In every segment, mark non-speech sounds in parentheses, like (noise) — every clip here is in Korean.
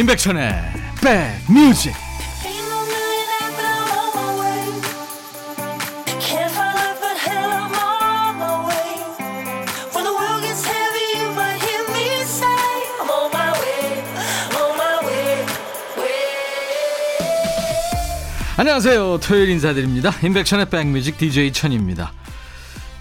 임백천의 백뮤직. 안녕하세요. 토요일 인사드립니다. 임백천의 백뮤직 DJ 천입니다.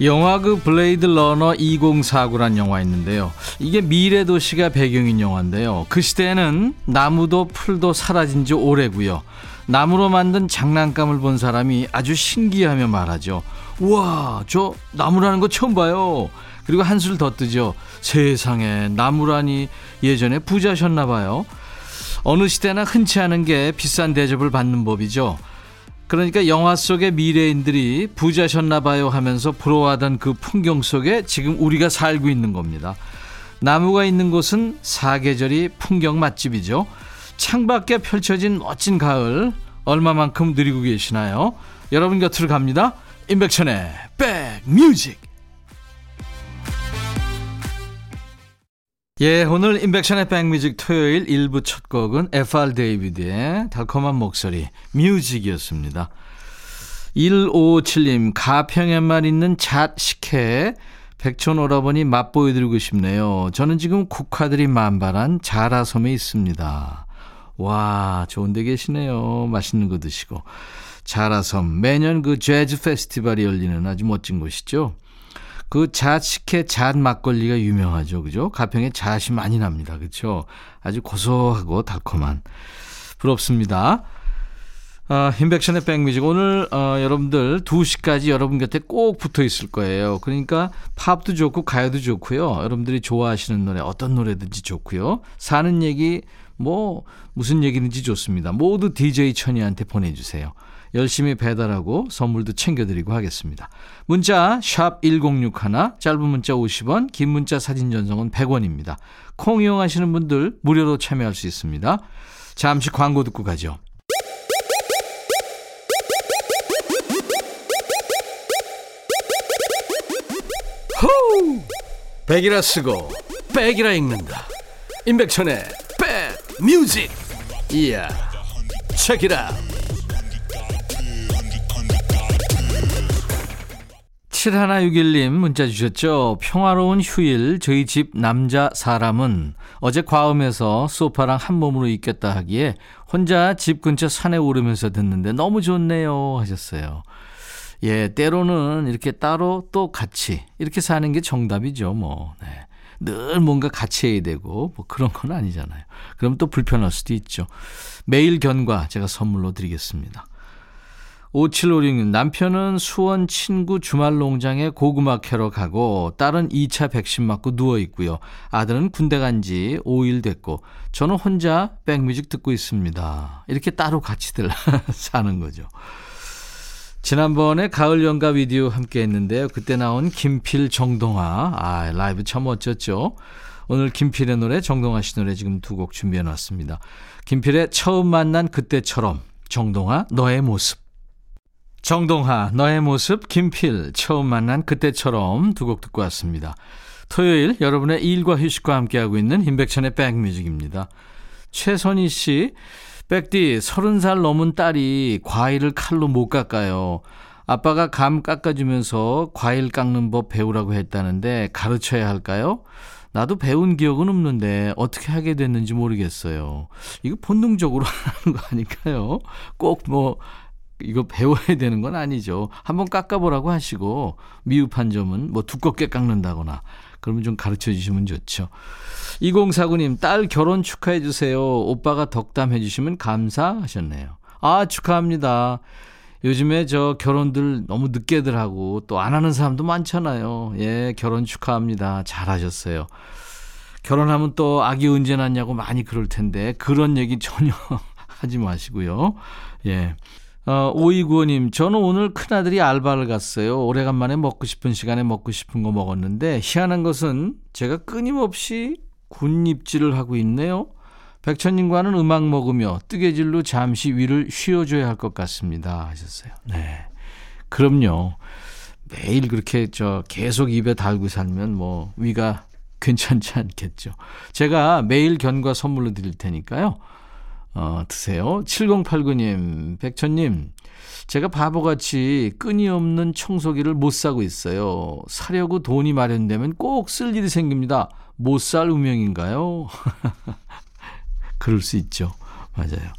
영화 그 블레이드 러너 2049란 영화 있는데요. 이게 미래 도시가 배경인 영화인데요. 그 시대에는 나무도 풀도 사라진 지 오래고요. 나무로 만든 장난감을 본 사람이 아주 신기하며 말하죠. 우와, 저 나무라는 거 처음 봐요. 그리고 한술 더 뜨죠. 세상에 나무라니 예전에 부자셨나 봐요. 어느 시대나 흔치 않은 게 비싼 대접을 받는 법이죠. 그러니까 영화 속의 미래인들이 부자셨나 봐요 하면서 부러워하던 그 풍경 속에 지금 우리가 살고 있는 겁니다. 나무가 있는 곳은 사계절이 풍경 맛집이죠. 창밖에 펼쳐진 멋진 가을 얼마만큼 누리고 계시나요? 여러분 곁으로 갑니다. 임백천의 백뮤직 예, 오늘 임백천의 백뮤직 토요일 1부 첫 곡은 FR 데이비드의 달콤한 목소리, Music이었습니다. 1557님, 가평에만 있는 잣 식혜, 백촌 오라버니 맛보여드리고 싶네요. 저는 지금 국화들이 만발한 자라섬에 있습니다. 와, 좋은 데 계시네요. 맛있는 거 드시고. 자라섬, 매년 그 재즈 페스티벌이 열리는 아주 멋진 곳이죠. 그 잣식혜 잣 막걸리가 유명하죠. 그죠? 가평에 잣이 많이 납니다. 그렇죠? 아주 고소하고 달콤한. 부럽습니다. 아, 인백션의 백뮤직. 오늘, 어, 여러분들 2시까지 여러분 곁에 꼭 붙어 있을 거예요. 그러니까 팝도 좋고 가요도 좋고요. 여러분들이 좋아하시는 노래, 어떤 노래든지 좋고요. 사는 얘기, 뭐, 무슨 얘기든지 좋습니다. 모두 DJ 천이한테 보내주세요. 열심히 배달하고 선물도 챙겨드리고 하겠습니다. 문자 1061, 짧은 문자 50원, 긴 문자 사진 전송은 100원입니다. 콩 이용하시는 분들 무료로 참여할 수 있습니다. 잠시 광고 듣고 가죠. 백이라 쓰고 백이라 읽는다. 임백천의 백 뮤직. 이야. 책이라. 7161님 문자 주셨죠. 평화로운 휴일 저희 집 남자 사람은 어제 과음해서 소파랑 한 몸으로 있겠다 하기에 혼자 집 근처 산에 오르면서 듣는데 너무 좋네요 하셨어요. 예, 때로는 이렇게 따로 또 같이 이렇게 사는 게 정답이죠, 뭐. 네. 늘 뭔가 같이 해야 되고 뭐 그런 건 아니잖아요. 그럼 또 불편할 수도 있죠. 매일 견과 제가 선물로 드리겠습니다. 5756님, 남편은 수원 친구 주말 농장에 고구마 캐러 가고, 딸은 2차 백신 맞고 누워 있고요. 아들은 군대 간 지 5일 됐고, 저는 혼자 백뮤직 듣고 있습니다. 이렇게 따로 같이들 (laughs) 사는 거죠. 지난번에 가을 연가 비디오 함께 했는데요. 그때 나온 김필 정동아. 아, 라이브 참 멋졌죠. 오늘 김필의 노래, 정동아 씨 노래 지금 두 곡 준비해 놨습니다. 김필의 처음 만난 그때처럼, 정동아, 너의 모습. 정동하, 너의 모습, 김필, 처음 만난 그때처럼 두 곡 듣고 왔습니다. 토요일 여러분의 일과 휴식과 함께하고 있는 임백천의 백뮤직입니다. 최선희 씨, 백디, 서른 살 넘은 딸이 과일을 칼로 못 깎아요. 아빠가 감 깎아주면서 과일 깎는 법 배우라고 했다는데 가르쳐야 할까요? 나도 배운 기억은 없는데 어떻게 하게 됐는지 모르겠어요. 이거 본능적으로 (laughs) 하는 거 아닐까요? 꼭 뭐 이거 배워야 되는 건 아니죠. 한번 깎아보라고 하시고 미흡한 점은 뭐 두껍게 깎는다거나 그러면 좀 가르쳐 주시면 좋죠. 2049님 딸 결혼 축하해 주세요. 오빠가 덕담해 주시면 감사하셨네요. 아 축하합니다. 요즘에 저 결혼들 너무 늦게들 하고 또 안 하는 사람도 많잖아요. 예, 결혼 축하합니다. 잘하셨어요. 결혼하면 또 아기 언제 낳냐고 많이 그럴 텐데 그런 얘기 전혀 (laughs) 하지 마시고요. 예. 어, 오이구호님, 저는 오늘 큰아들이 알바를 갔어요. 오래간만에 먹고 싶은 시간에 먹고 싶은 거 먹었는데, 희한한 것은 제가 끊임없이 군입질을 하고 있네요. 백천님과는 음악 먹으며 뜨개질로 잠시 위를 쉬어줘야 할 것 같습니다. 하셨어요. 네. 그럼요. 매일 그렇게 저 계속 입에 달고 살면 뭐 위가 괜찮지 않겠죠. 제가 매일 견과 선물로 드릴 테니까요. 어, 드세요. 7089님, 백천님, 제가 바보같이 끈이 없는 청소기를 못 사고 있어요. 사려고 돈이 마련되면 꼭 쓸 일이 생깁니다. 못 살 운명인가요? (laughs) 그럴 수 있죠. 맞아요.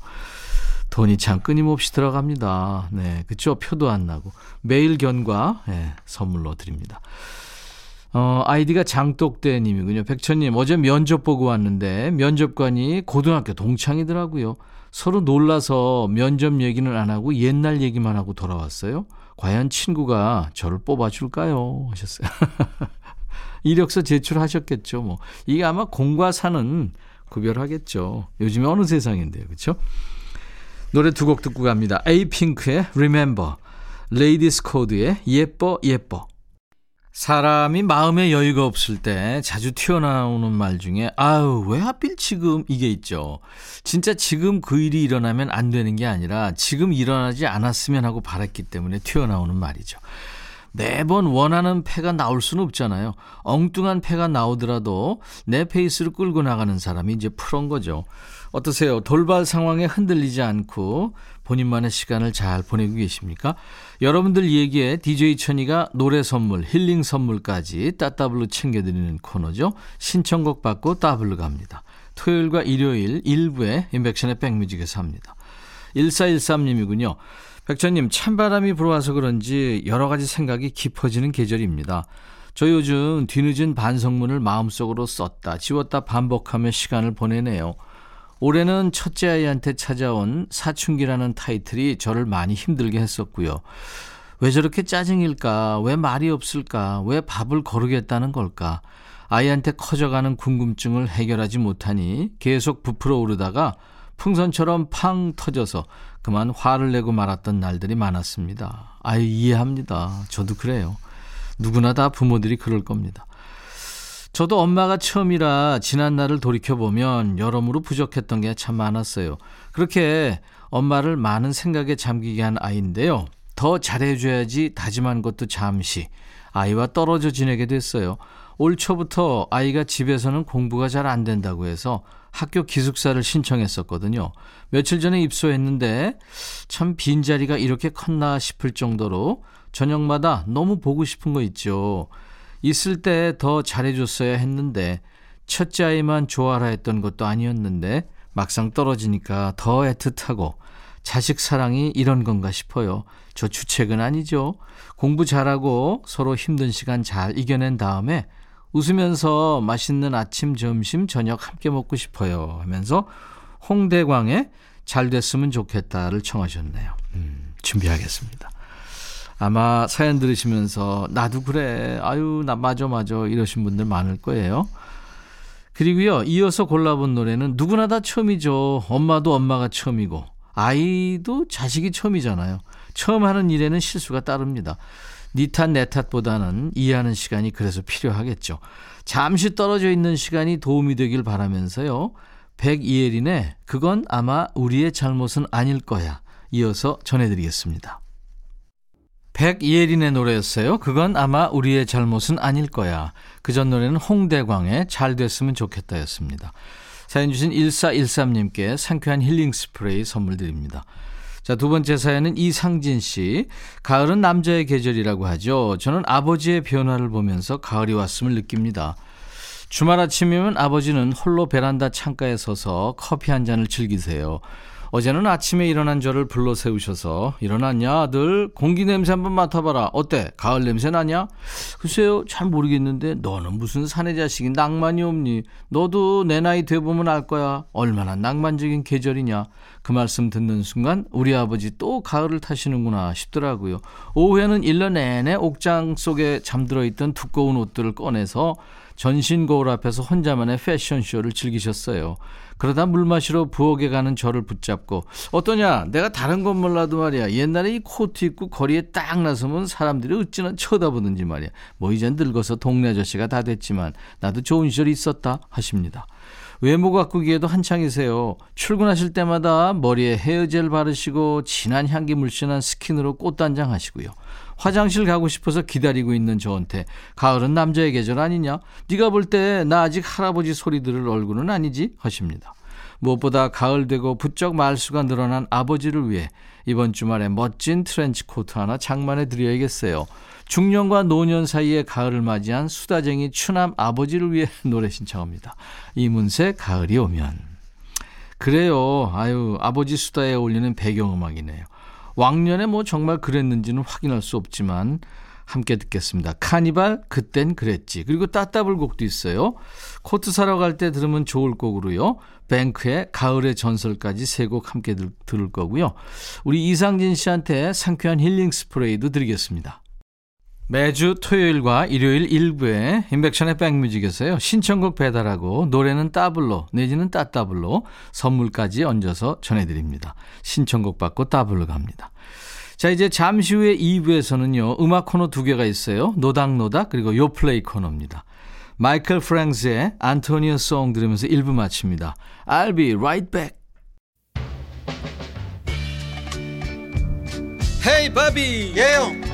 돈이 참 끊임없이 들어갑니다. 네, 그쵸? 표도 안 나고. 매일 견과, 네, 선물로 드립니다. 어, 아이디가 장독대님이군요. 백천님, 어제 면접 보고 왔는데 면접관이 고등학교 동창이더라고요. 서로 놀라서 면접 얘기는 안 하고 옛날 얘기만 하고 돌아왔어요. 과연 친구가 저를 뽑아줄까요? 하셨어요. (laughs) 이력서 제출하셨겠죠. 뭐 이게 아마 공과 사는 구별하겠죠. 요즘에 어느 세상인데요, 그렇죠? 노래 두 곡 듣고 갑니다. 에이핑크의 Remember, 레이디스 코드의 예뻐 예뻐. 사람이 마음의 여유가 없을 때 자주 튀어나오는 말 중에 아유 왜 하필 지금 이게 있죠. 진짜 지금 그 일이 일어나면 안 되는 게 아니라 지금 일어나지 않았으면 하고 바랐기 때문에 튀어나오는 말이죠. 매번 원하는 패가 나올 수는 없잖아요. 엉뚱한 패가 나오더라도 내 페이스를 끌고 나가는 사람이 이제 프로인 거죠. 어떠세요? 돌발 상황에 흔들리지 않고 본인만의 시간을 잘 보내고 계십니까? 여러분들 얘기에 DJ 천이가 노래 선물, 힐링 선물까지 따따블로 챙겨드리는 코너죠. 신청곡 받고 따블로 갑니다. 토요일과 일요일 일부에 인백션의 백뮤직에서 합니다. 1413님이군요. 백천님, 찬바람이 불어와서 그런지 여러 가지 생각이 깊어지는 계절입니다. 저 요즘 뒤늦은 반성문을 마음속으로 썼다, 지웠다 반복하며 시간을 보내네요. 올해는 첫째 아이한테 찾아온 사춘기라는 타이틀이 저를 많이 힘들게 했었고요. 왜 저렇게 짜증일까? 왜 말이 없을까? 왜 밥을 거르겠다는 걸까? 아이한테 커져가는 궁금증을 해결하지 못하니 계속 부풀어 오르다가 풍선처럼 팡 터져서 그만 화를 내고 말았던 날들이 많았습니다. 아유, 이해합니다. 저도 그래요. 누구나 다 부모들이 그럴 겁니다. 저도 엄마가 처음이라 지난 날을 돌이켜보면 여러모로 부족했던 게 참 많았어요. 그렇게 엄마를 많은 생각에 잠기게 한 아이인데요. 더 잘해줘야지 다짐한 것도 잠시 아이와 떨어져 지내게 됐어요. 올 초부터 아이가 집에서는 공부가 잘 안 된다고 해서 학교 기숙사를 신청했었거든요. 며칠 전에 입소했는데 참 빈자리가 이렇게 컸나 싶을 정도로 저녁마다 너무 보고 싶은 거 있죠. 있을 때 더 잘해줬어야 했는데 첫째 아이만 좋아라 했던 것도 아니었는데 막상 떨어지니까 더 애틋하고 자식 사랑이 이런 건가 싶어요. 저 주책은 아니죠. 공부 잘하고 서로 힘든 시간 잘 이겨낸 다음에 웃으면서 맛있는 아침, 점심, 저녁 함께 먹고 싶어요 하면서 홍대광의 잘 됐으면 좋겠다를 청하셨네요. 음, 준비하겠습니다. 아마 사연 들으시면서 나도 그래. 아유, 나 맞아 맞아 이러신 분들 많을 거예요. 그리고요. 이어서 골라본 노래는 누구나 다 처음이죠. 엄마도 엄마가 처음이고 아이도 자식이 처음이잖아요. 처음 하는 일에는 실수가 따릅니다. 니탓내 탓보다는 이해하는 시간이 그래서 필요하겠죠. 잠시 떨어져 있는 시간이 도움이 되길 바라면서요. 백이혜린의 그건 아마 우리의 잘못은 아닐 거야. 이어서 전해드리겠습니다. 백이혜린의 노래였어요. 그건 아마 우리의 잘못은 아닐 거야. 그 전 노래는 홍대광의 잘 됐으면 좋겠다 였습니다. 사연 주신 1413님께 상쾌한 힐링 스프레이 선물 드립니다. 자, 두 번째 사연은 이상진 씨. 가을은 남자의 계절이라고 하죠. 저는 아버지의 변화를 보면서 가을이 왔음을 느낍니다. 주말 아침이면 아버지는 홀로 베란다 창가에 서서 커피 한 잔을 즐기세요. 어제는 아침에 일어난 저를 불러 세우셔서 일어났냐 아들? 공기 냄새 한번 맡아봐라. 어때? 가을 냄새 나냐 글쎄요 잘 모르겠는데 너는 무슨 사내 자식이 낭만이 없니? 너도 내 나이 돼보면 알 거야. 얼마나 낭만적인 계절이냐. 그 말씀 듣는 순간 우리 아버지 또 가을을 타시는구나 싶더라고요. 오후에는 일년 내내 옥장 속에 잠들어 있던 두꺼운 옷들을 꺼내서 전신 거울 앞에서 혼자만의 패션쇼를 즐기셨어요. 그러다 물 마시러 부엌에 가는 저를 붙잡고 어떠냐 내가 다른 건 몰라도 말이야 옛날에 이 코트 입고 거리에 딱 나서면 사람들이 어찌나 쳐다보는지 말이야 뭐 이젠 늙어서 동네 아저씨가 다 됐지만 나도 좋은 시절이 있었다 하십니다. 외모 가꾸기에도 한창이세요. 출근하실 때마다 머리에 헤어젤 바르시고 진한 향기 물씬한 스킨으로 꽃단장 하시고요. 화장실 가고 싶어서 기다리고 있는 저한테 가을은 남자의 계절 아니냐? 네가 볼 때 나 아직 할아버지 소리 들을 얼굴은 아니지? 하십니다. 무엇보다 가을 되고 부쩍 말수가 늘어난 아버지를 위해 이번 주말에 멋진 트렌치 코트 하나 장만해 드려야겠어요. 중년과 노년 사이의 가을을 맞이한 수다쟁이 추남 아버지를 위해 (laughs) 노래 신청합니다. 이문세 가을이 오면. 그래요. 아유, 아버지 수다에 어울리는 배경음악이네요. 왕년에 뭐 정말 그랬는지는 확인할 수 없지만 함께 듣겠습니다. 카니발 그땐 그랬지. 그리고 따따블 곡도 있어요. 코트 사러 갈 때 들으면 좋을 곡으로요. 뱅크의 가을의 전설까지 세 곡 함께 들, 들을 거고요. 우리 이상진 씨한테 상쾌한 힐링 스프레이도 드리겠습니다. 매주 토요일과 일요일 일부에 인백션의 백뮤직에서요. 신청곡 배달하고 노래는 따블로 내지는 따따블로 선물까지 얹어서 전해드립니다. 신청곡 받고 따블로 갑니다. 자 이제 잠시 후에 2부에서는요. 음악 코너 두 개가 있어요. 노닥노닥 그리고 요플레이 코너입니다. 마이클 프랭스의 안토니오 송 들으면서 1부 마칩니다. I'll be right back. 헤이 바비 예영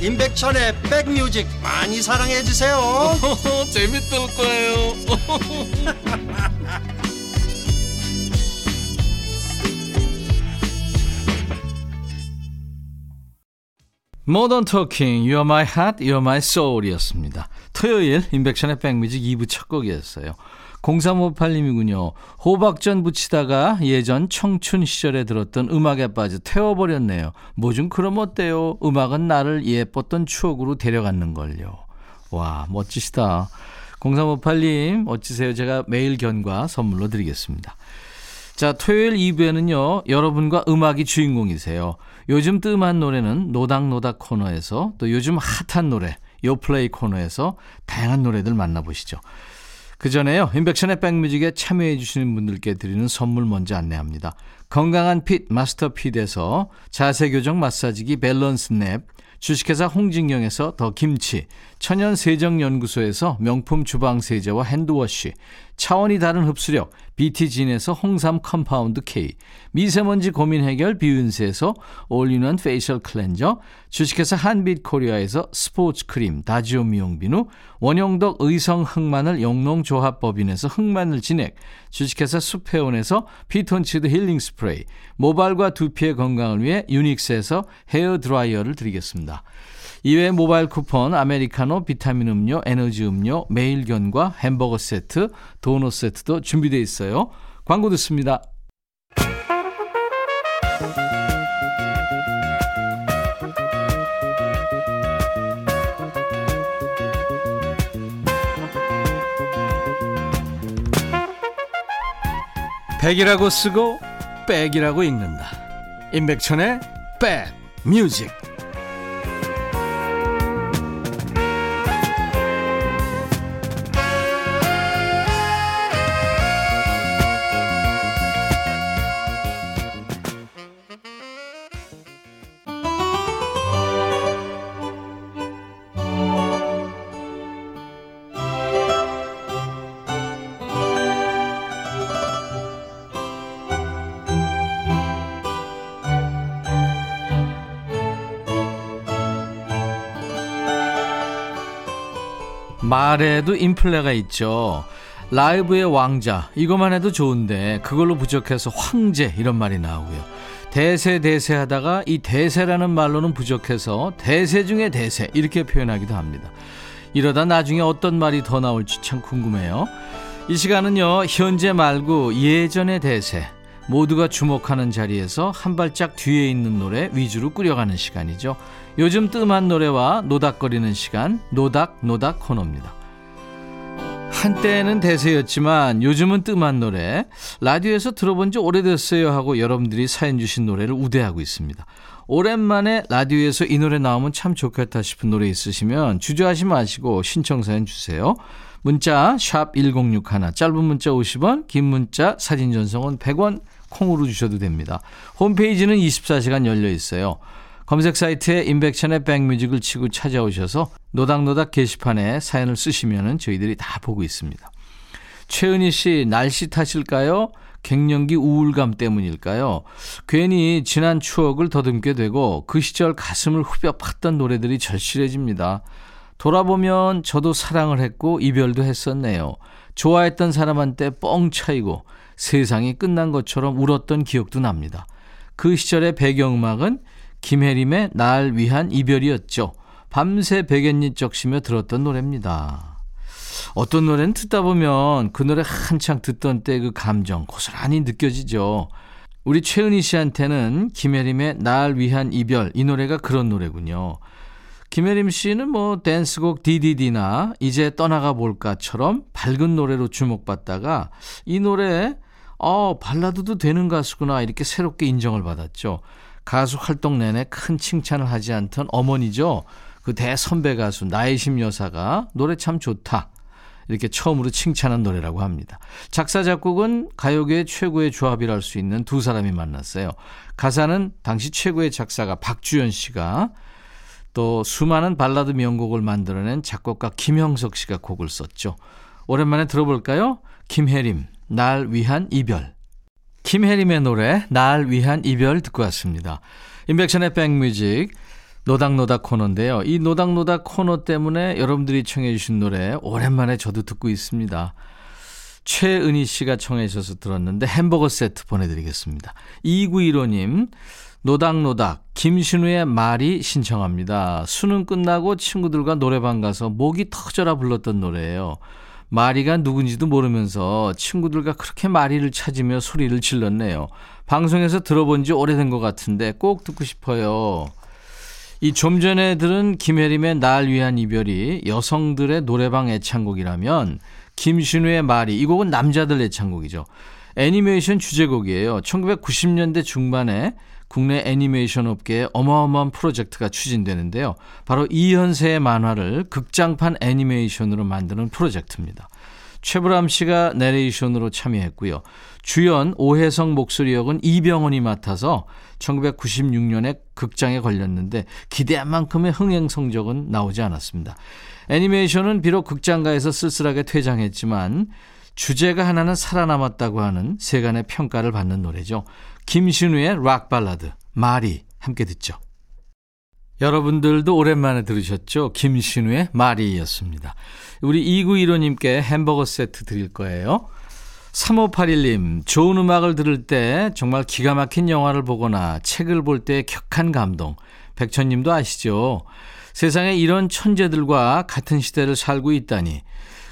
임백천의 백뮤직 많이 사랑해 주세요 (laughs) 재밌을 거예요 (laughs) 모던 토킹 You're My Heart, You're My Soul이었습니다. 토요일 인백션의 백뮤직 2부 첫 곡이었어요. 0358님이군요. 호박전 부치다가 예전 청춘 시절에 들었던 음악에 빠져 태워버렸네요. 뭐 좀 그럼 어때요? 음악은 나를 예뻤던 추억으로 데려갔는걸요. 와, 멋지시다. 0358님, 멋지세요. 제가 매일 견과 선물로 드리겠습니다. 자, 토요일 2부에는요, 여러분과 음악이 주인공이세요. 요즘 뜸한 노래는 노닥노닥 코너에서 또 요즘 핫한 노래, 요플레이 코너에서 다양한 노래들 만나보시죠. 그 전에요, 임백천의 백뮤직에 참여해 주시는 분들께 드리는 선물 먼저 안내합니다. 건강한 핏 마스터 핏에서 자세교정 마사지기 밸런스 냅, 주식회사 홍진경에서 더 김치, 천연 세정연구소에서 명품 주방 세제와 핸드워시, 차원이 다른 흡수력 BT진에서 홍삼 compound K, 미세먼지 고민 해결 비윤세에서 all-in-one facial cleanser, 주식회사 한빛코리아에서 스포츠 크림 다지오 미용비누, 원형덕 의성 흑마늘 영농조합법인에서 흑마늘 진액, 주식회사 수페온에서 피톤치드 힐링 스프레이, 모발과 두피의 건강을 위해 유닉스에서 헤어 드라이어를 드리겠습니다. 이외에 모바일 쿠폰, 아메리카노, 비타민 음료, 에너지 음료, 매일견과 햄버거 세트, 도넛 세트도 준비되어 있어요. 광고 듣습니다. 백이라고 쓰고 백이라고 읽는다. 임백천의 백 뮤직. 말에도 인플레가 있죠. 라이브의 왕자 이것만 해도 좋은데 그걸로 부족해서 황제 이런 말이 나오고요. 대세 대세 하다가 이 대세라는 말로는 부족해서 대세 중에 대세 이렇게 표현하기도 합니다. 이러다 나중에 어떤 말이 더 나올지 참 궁금해요. 이 시간은요 현재 말고 예전의 대세 모두가 주목하는 자리에서 한 발짝 뒤에 있는 노래 위주로 꾸려가는 시간이죠. 요즘 뜸한 노래와 노닥거리는 시간 노닥노닥 노닥 코너입니다. 한때는 대세였지만 요즘은 뜸한 노래 라디오에서 들어본 지 오래됐어요 하고 여러분들이 사연 주신 노래를 우대하고 있습니다. 오랜만에 라디오에서 이 노래 나오면 참 좋겠다 싶은 노래 있으시면 주저하지 마시고 신청 사연 주세요. 문자 1061, 짧은 문자 50원, 긴 문자 사진 전송은 100원 콩으로 주셔도 됩니다. 홈페이지는 24시간 열려 있어요. 검색 사이트에 인백션의 백뮤직을 치고 찾아오셔서 노닥노닥 게시판에 사연을 쓰시면 저희들이 다 보고 있습니다. 최은희 씨, 날씨 탓일까요? 갱년기 우울감 때문일까요? 괜히 지난 추억을 더듬게 되고 그 시절 가슴을 후벼 팠던 노래들이 절실해집니다. 돌아보면 저도 사랑을 했고 이별도 했었네요. 좋아했던 사람한테 뻥 차이고 세상이 끝난 것처럼 울었던 기억도 납니다. 그 시절의 배경음악은 김혜림의 날 위한 이별이었죠. 밤새 베갯잎 적시며 들었던 노래입니다. 어떤 노래는 듣다 보면 그 노래 한창 듣던 때 그 감정 고스란히 느껴지죠. 우리 최은희 씨한테는 김혜림의 날 위한 이별 이 노래가 그런 노래군요. 김혜림 씨는 뭐 댄스곡 디디디나 이제 떠나가 볼까처럼 밝은 노래로 주목받다가 이 노래 어 발라드도 되는 가수구나 이렇게 새롭게 인정을 받았죠. 가수 활동 내내 큰 칭찬을 하지 않던 어머니죠. 그 대선배 가수 나이심 여사가 노래 참 좋다. 이렇게 처음으로 칭찬한 노래라고 합니다. 작사, 작곡은 가요계 최고의 조합이랄 수 있는 두 사람이 만났어요. 가사는 당시 최고의 작사가 박주연 씨가 또 수많은 발라드 명곡을 만들어낸 작곡가 김형석 씨가 곡을 썼죠. 오랜만에 들어볼까요? 김혜림, 날 위한 이별. 김혜림의 노래, 날 위한 이별 듣고 왔습니다. 인백션의 백뮤직. 노닥노닥 코너인데요. 이 노닥노닥 코너 때문에 여러분들이 청해 주신 노래 오랜만에 저도 듣고 있습니다. 최은희 씨가 청해 주셔서 들었는데 햄버거 세트 보내드리겠습니다. 2915님 노닥노닥 김신우의 말이 신청합니다. 수능 끝나고 친구들과 노래방 가서 목이 터져라 불렀던 노래예요. 마리가 누군지도 모르면서 친구들과 그렇게 마리를 찾으며 소리를 질렀네요. 방송에서 들어본 지 오래된 것 같은데 꼭 듣고 싶어요. 이 좀 전에 들은 김혜림의 날 위한 이별이 여성들의 노래방 애창곡이라면 김신우의 말이 이 곡은 남자들 애창곡이죠. 애니메이션 주제곡이에요. 1990년대 중반에 국내 애니메이션 업계에 어마어마한 프로젝트가 추진되는데요. 바로 이현세의 만화를 극장판 애니메이션으로 만드는 프로젝트입니다. 최불암 씨가 내레이션으로 참여했고요. 주연 오혜성 목소리 역은 이병헌이 맡아서 1996년에 극장에 걸렸는데 기대한 만큼의 흥행 성적은 나오지 않았습니다. 애니메이션은 비록 극장가에서 쓸쓸하게 퇴장했지만 주제가 하나는 살아남았다고 하는 세간의 평가를 받는 노래죠. 김신우의 락 발라드 마리 함께 듣죠. 여러분들도 오랜만에 들으셨죠? 김신우의 마리였습니다. 우리 2915님께 햄버거 세트 드릴 거예요. 3581님, 좋은 음악을 들을 때 정말 기가 막힌 영화를 보거나 책을 볼때 격한 감동. 백천님도 아시죠? 세상에 이런 천재들과 같은 시대를 살고 있다니.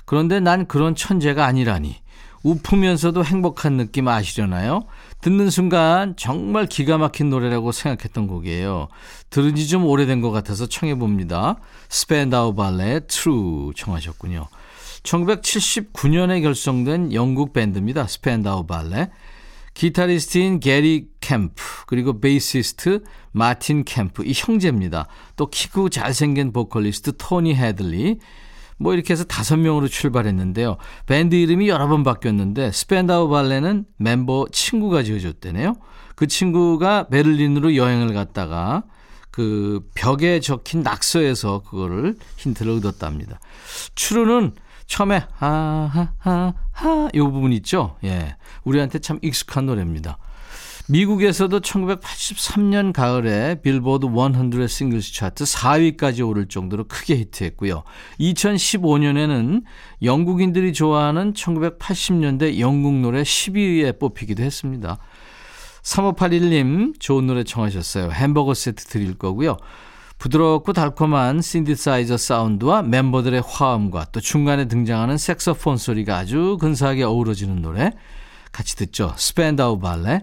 그런데 난 그런 천재가 아니라니. 우프면서도 행복한 느낌 아시려나요? 듣는 순간 정말 기가 막힌 노래라고 생각했던 곡이에요. 들은 지 좀 오래된 것 같아서 청해봅니다. 스팬다우 발레 True 청하셨군요. 1979년에 결성된 영국 밴드입니다. 스팬다우 발레. 기타리스트인 게리 켐프 그리고 베이시스트 마틴 켐프 이 형제입니다. 또 키고 잘생긴 보컬리스트 토니 해들리 뭐 이렇게 해서 다섯 명으로 출발했는데요. 밴드 이름이 여러 번 바뀌었는데 스팬다우 발레는 멤버 친구가 지어줬대네요. 그 친구가 베를린으로 여행을 갔다가 그 벽에 적힌 낙서에서 그거를 힌트를 얻었답니다. True는 처음에 하하하하 이 부분 있죠. 예, 우리한테 참 익숙한 노래입니다. 미국에서도 1983년 가을에 빌보드 100 singles 차트 4위까지 오를 정도로 크게 히트했고요. 2015년에는 영국인들이 좋아하는 1980년대 영국 노래 10위에 뽑히기도 했습니다. 3581님 좋은 노래 청하셨어요. 햄버거 세트 드릴 거고요. 부드럽고 달콤한 신디사이저 사운드와 멤버들의 화음과 또 중간에 등장하는 색소폰 소리가 아주 근사하게 어우러지는 노래 같이 듣죠. 스펜다우 발레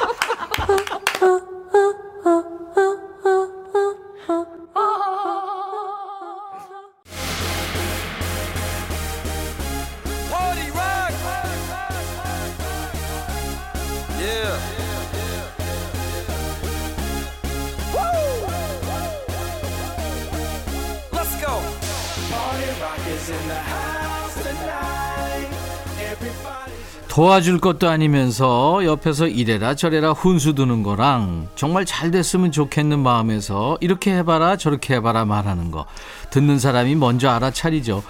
도와줄 것도 아니면서 옆에서 이래라 저래라 훈수 두는 거랑 정말 잘 됐으면 좋겠는 마음에서 이렇게 해봐라 저렇게 해봐라 말하는 거 듣는 사람이 먼저 알아차리죠.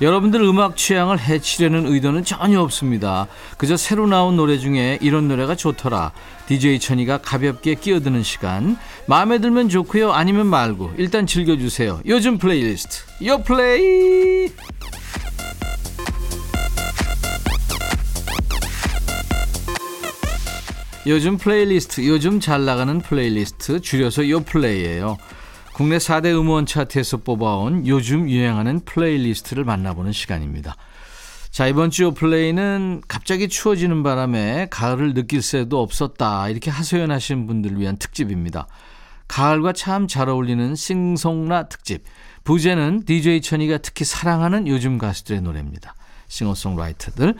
여러분들 음악 취향을 해치려는 의도는 전혀 없습니다. 그저 새로 나온 노래 중에 이런 노래가 좋더라. DJ 천이가 가볍게 끼어드는 시간. 마음에 들면 좋고요. 아니면 말고 일단 즐겨주세요. 요즘 플레이리스트. 요 플레이. 요즘 플레이리스트, 요즘 잘 나가는 플레이리스트, 줄여서 요플레이예요. 국내 4대 음원 차트에서 뽑아온 요즘 유행하는 플레이리스트를 만나보는 시간입니다. 자, 이번 주 요플레이는 갑자기 추워지는 바람에 가을을 느낄 새도 없었다. 이렇게 하소연하시는 분들을 위한 특집입니다. 가을과 참 잘 어울리는 싱송라 특집. 부제는 DJ 천이가 특히 사랑하는 요즘 가수들의 노래입니다. 싱어송라이터들.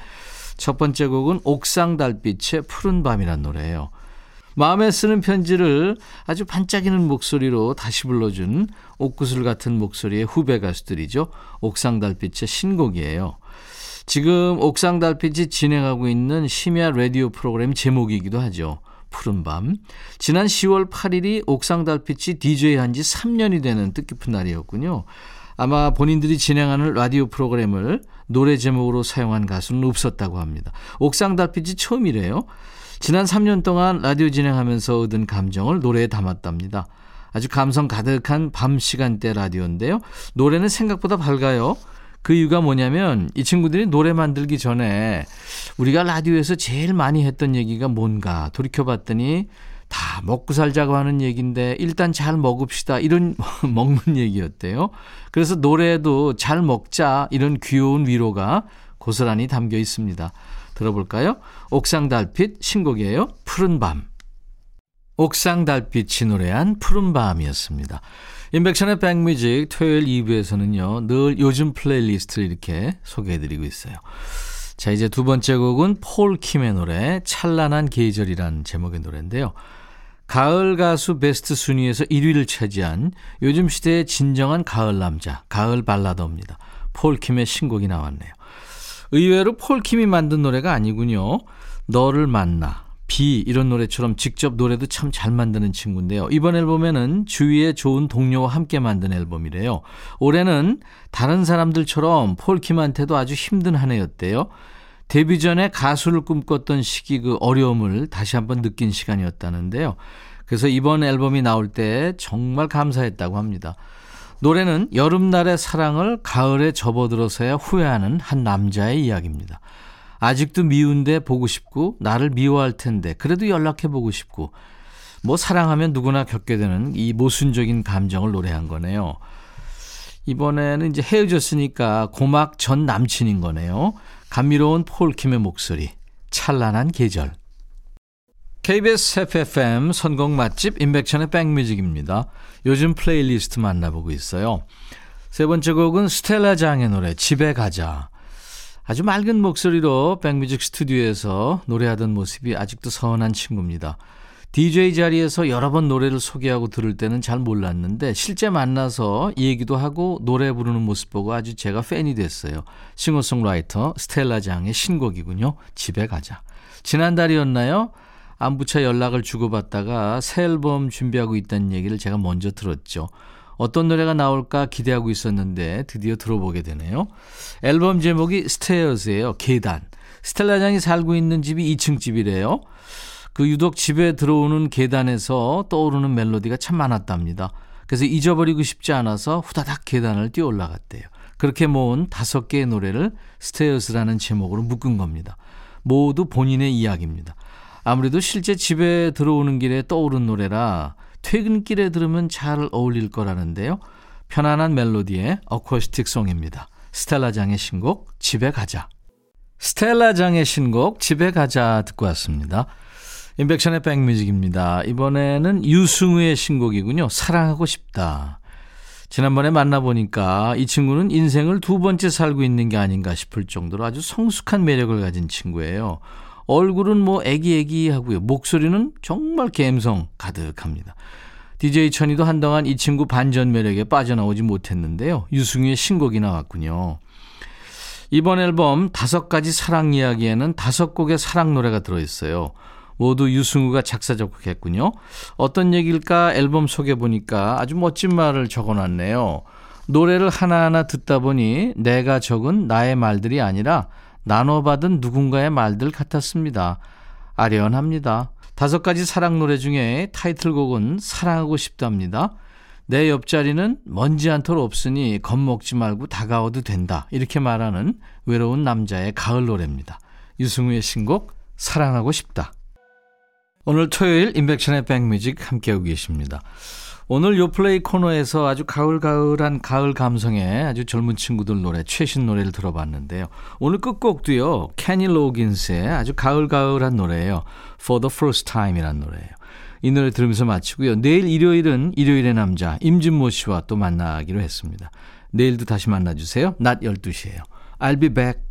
첫 번째 곡은 옥상 달빛의 푸른 밤이란 노래예요. 마음에 쓰는 편지를 아주 반짝이는 목소리로 다시 불러준 옥구슬 같은 목소리의 후배 가수들이죠. 옥상 달빛의 신곡이에요. 지금 옥상 달빛이 진행하고 있는 심야 라디오 프로그램 제목이기도 하죠. 푸른 밤. 지난 10월 8일이 옥상 달빛이 DJ 한 지 3년이 되는 뜻깊은 날이었군요. 아마 본인들이 진행하는 라디오 프로그램을 노래 제목으로 사용한 가수는 없었다고 합니다. 옥상 달빛이 처음이래요. 지난 3년 동안 라디오 진행하면서 얻은 감정을 노래에 담았답니다. 아주 감성 가득한 밤 시간대 라디오인데요. 노래는 생각보다 밝아요. 그 이유가 뭐냐면 이 친구들이 노래 만들기 전에 우리가 라디오에서 제일 많이 했던 얘기가 뭔가 돌이켜봤더니 다 먹고 살자고 하는 얘기인데 일단 잘 먹읍시다 이런 (laughs) 먹는 얘기였대요. 그래서 노래에도 잘 먹자 이런 귀여운 위로가 고스란히 담겨 있습니다. 들어볼까요? 옥상 달빛 신곡이에요. 푸른 밤. 옥상 달빛이 노래한 푸른 밤이었습니다. 임백천의 백뮤직 토요일 2부에서는요. 늘 요즘 플레이리스트를 이렇게 소개해드리고 있어요. 자 이제 두 번째 곡은 폴 킴의 노래 찬란한 계절이란 제목의 노래인데요. 가을 가수 베스트 순위에서 1위를 차지한 요즘 시대의 진정한 가을 남자, 가을 발라더입니다. 폴킴의 신곡이 나왔네요. 의외로 폴킴이 만든 노래가 아니군요. 너를 만나, 비 이런 노래처럼 직접 노래도 참 잘 만드는 친구인데요. 이번 앨범에는 주위에 좋은 동료와 함께 만든 앨범이래요. 올해는 다른 사람들처럼 폴킴한테도 아주 힘든 한 해였대요. 데뷔 전에 가수를 꿈꿨던 시기 그 어려움을 다시 한번 느낀 시간이었다는데요. 그래서 이번 앨범이 나올 때 정말 감사했다고 합니다. 노래는 여름날의 사랑을 가을에 접어들어서야 후회하는 한 남자의 이야기입니다. 아직도 미운데 보고 싶고 나를 미워할 텐데 그래도 연락해 보고 싶고 뭐 사랑하면 누구나 겪게 되는 이 모순적인 감정을 노래한 거네요. 이번에는 이제 헤어졌으니까 고막 전 남친인 거네요. 감미로운 폴킴의 목소리, 찬란한 계절. KBS 해피FM 선곡 맛집 임백천의 백뮤직입니다. 요즘 플레이리스트 만나보고 있어요. 세 번째 곡은 스텔라 장의 노래 집에 가자. 아주 맑은 목소리로 백뮤직 스튜디오에서 노래하던 모습이 아직도 선한 친구입니다. DJ 자리에서 여러 번 노래를 소개하고 들을 때는 잘 몰랐는데 실제 만나서 얘기도 하고 노래 부르는 모습 보고 아주 제가 팬이 됐어요. 싱어송라이터 스텔라 장의 신곡이군요. 집에 가자. 지난달이었나요? 안부차 연락을 주고받다가 새 앨범 준비하고 있다는 얘기를 제가 먼저 들었죠. 어떤 노래가 나올까 기대하고 있었는데 드디어 들어보게 되네요. 앨범 제목이 스테어즈예요. 계단. 스텔라 장이 살고 있는 집이 2층 집이래요. 그 유독 집에 들어오는 계단에서 떠오르는 멜로디가 참 많았답니다. 그래서 잊어버리고 싶지 않아서 후다닥 계단을 뛰어 올라갔대요. 그렇게 모은 다섯 개의 노래를 스테어스라는 제목으로 묶은 겁니다. 모두 본인의 이야기입니다. 아무래도 실제 집에 들어오는 길에 떠오른 노래라 퇴근길에 들으면 잘 어울릴 거라는데요. 편안한 멜로디의 어쿠스틱 송입니다. 스텔라장의 신곡 집에 가자. 스텔라 장의 신곡 집에 가자 듣고 왔습니다. 인백션의 백뮤직입니다. 이번에는 유승우의 신곡이군요. 사랑하고 싶다. 지난번에 만나보니까 이 친구는 인생을 두 번째 살고 있는 게 아닌가 싶을 정도로 아주 성숙한 매력을 가진 친구예요. 얼굴은 뭐 애기애기하고요. 목소리는 정말 감성 가득합니다. DJ 천이도 한동안 이 친구 반전 매력에 빠져나오지 못했는데요. 유승우의 신곡이 나왔군요. 이번 앨범 다섯 가지 사랑 이야기에는 다섯 곡의 사랑 노래가 들어있어요. 모두 유승우가 작사 작곡했군요. 어떤 얘기일까 앨범 속에 보니까 아주 멋진 말을 적어놨네요. 노래를 하나하나 듣다 보니 내가 적은 나의 말들이 아니라 나눠받은 누군가의 말들 같았습니다. 아련합니다. 다섯 가지 사랑 노래 중에 타이틀곡은 사랑하고 싶답니다. 내 옆자리는 먼지 한 톨 없으니 겁먹지 말고 다가와도 된다. 이렇게 말하는 외로운 남자의 가을 노래입니다. 유승우의 신곡 사랑하고 싶다. 오늘 토요일 인백션의 백뮤직 함께하고 계십니다. 오늘 요플레이 코너에서 아주 가을가을한 가을 감성의 아주 젊은 친구들 노래, 최신 노래를 들어봤는데요. 오늘 끝곡도요, 캐니 로긴스의 아주 가을가을한 노래예요. For the First Time이라는 노래예요. 이 노래 들으면서 마치고요. 내일 일요일은 일요일의 남자 임진모 씨와 또 만나기로 했습니다. 내일도 다시 만나주세요. 낮 12시에요. I'll be back.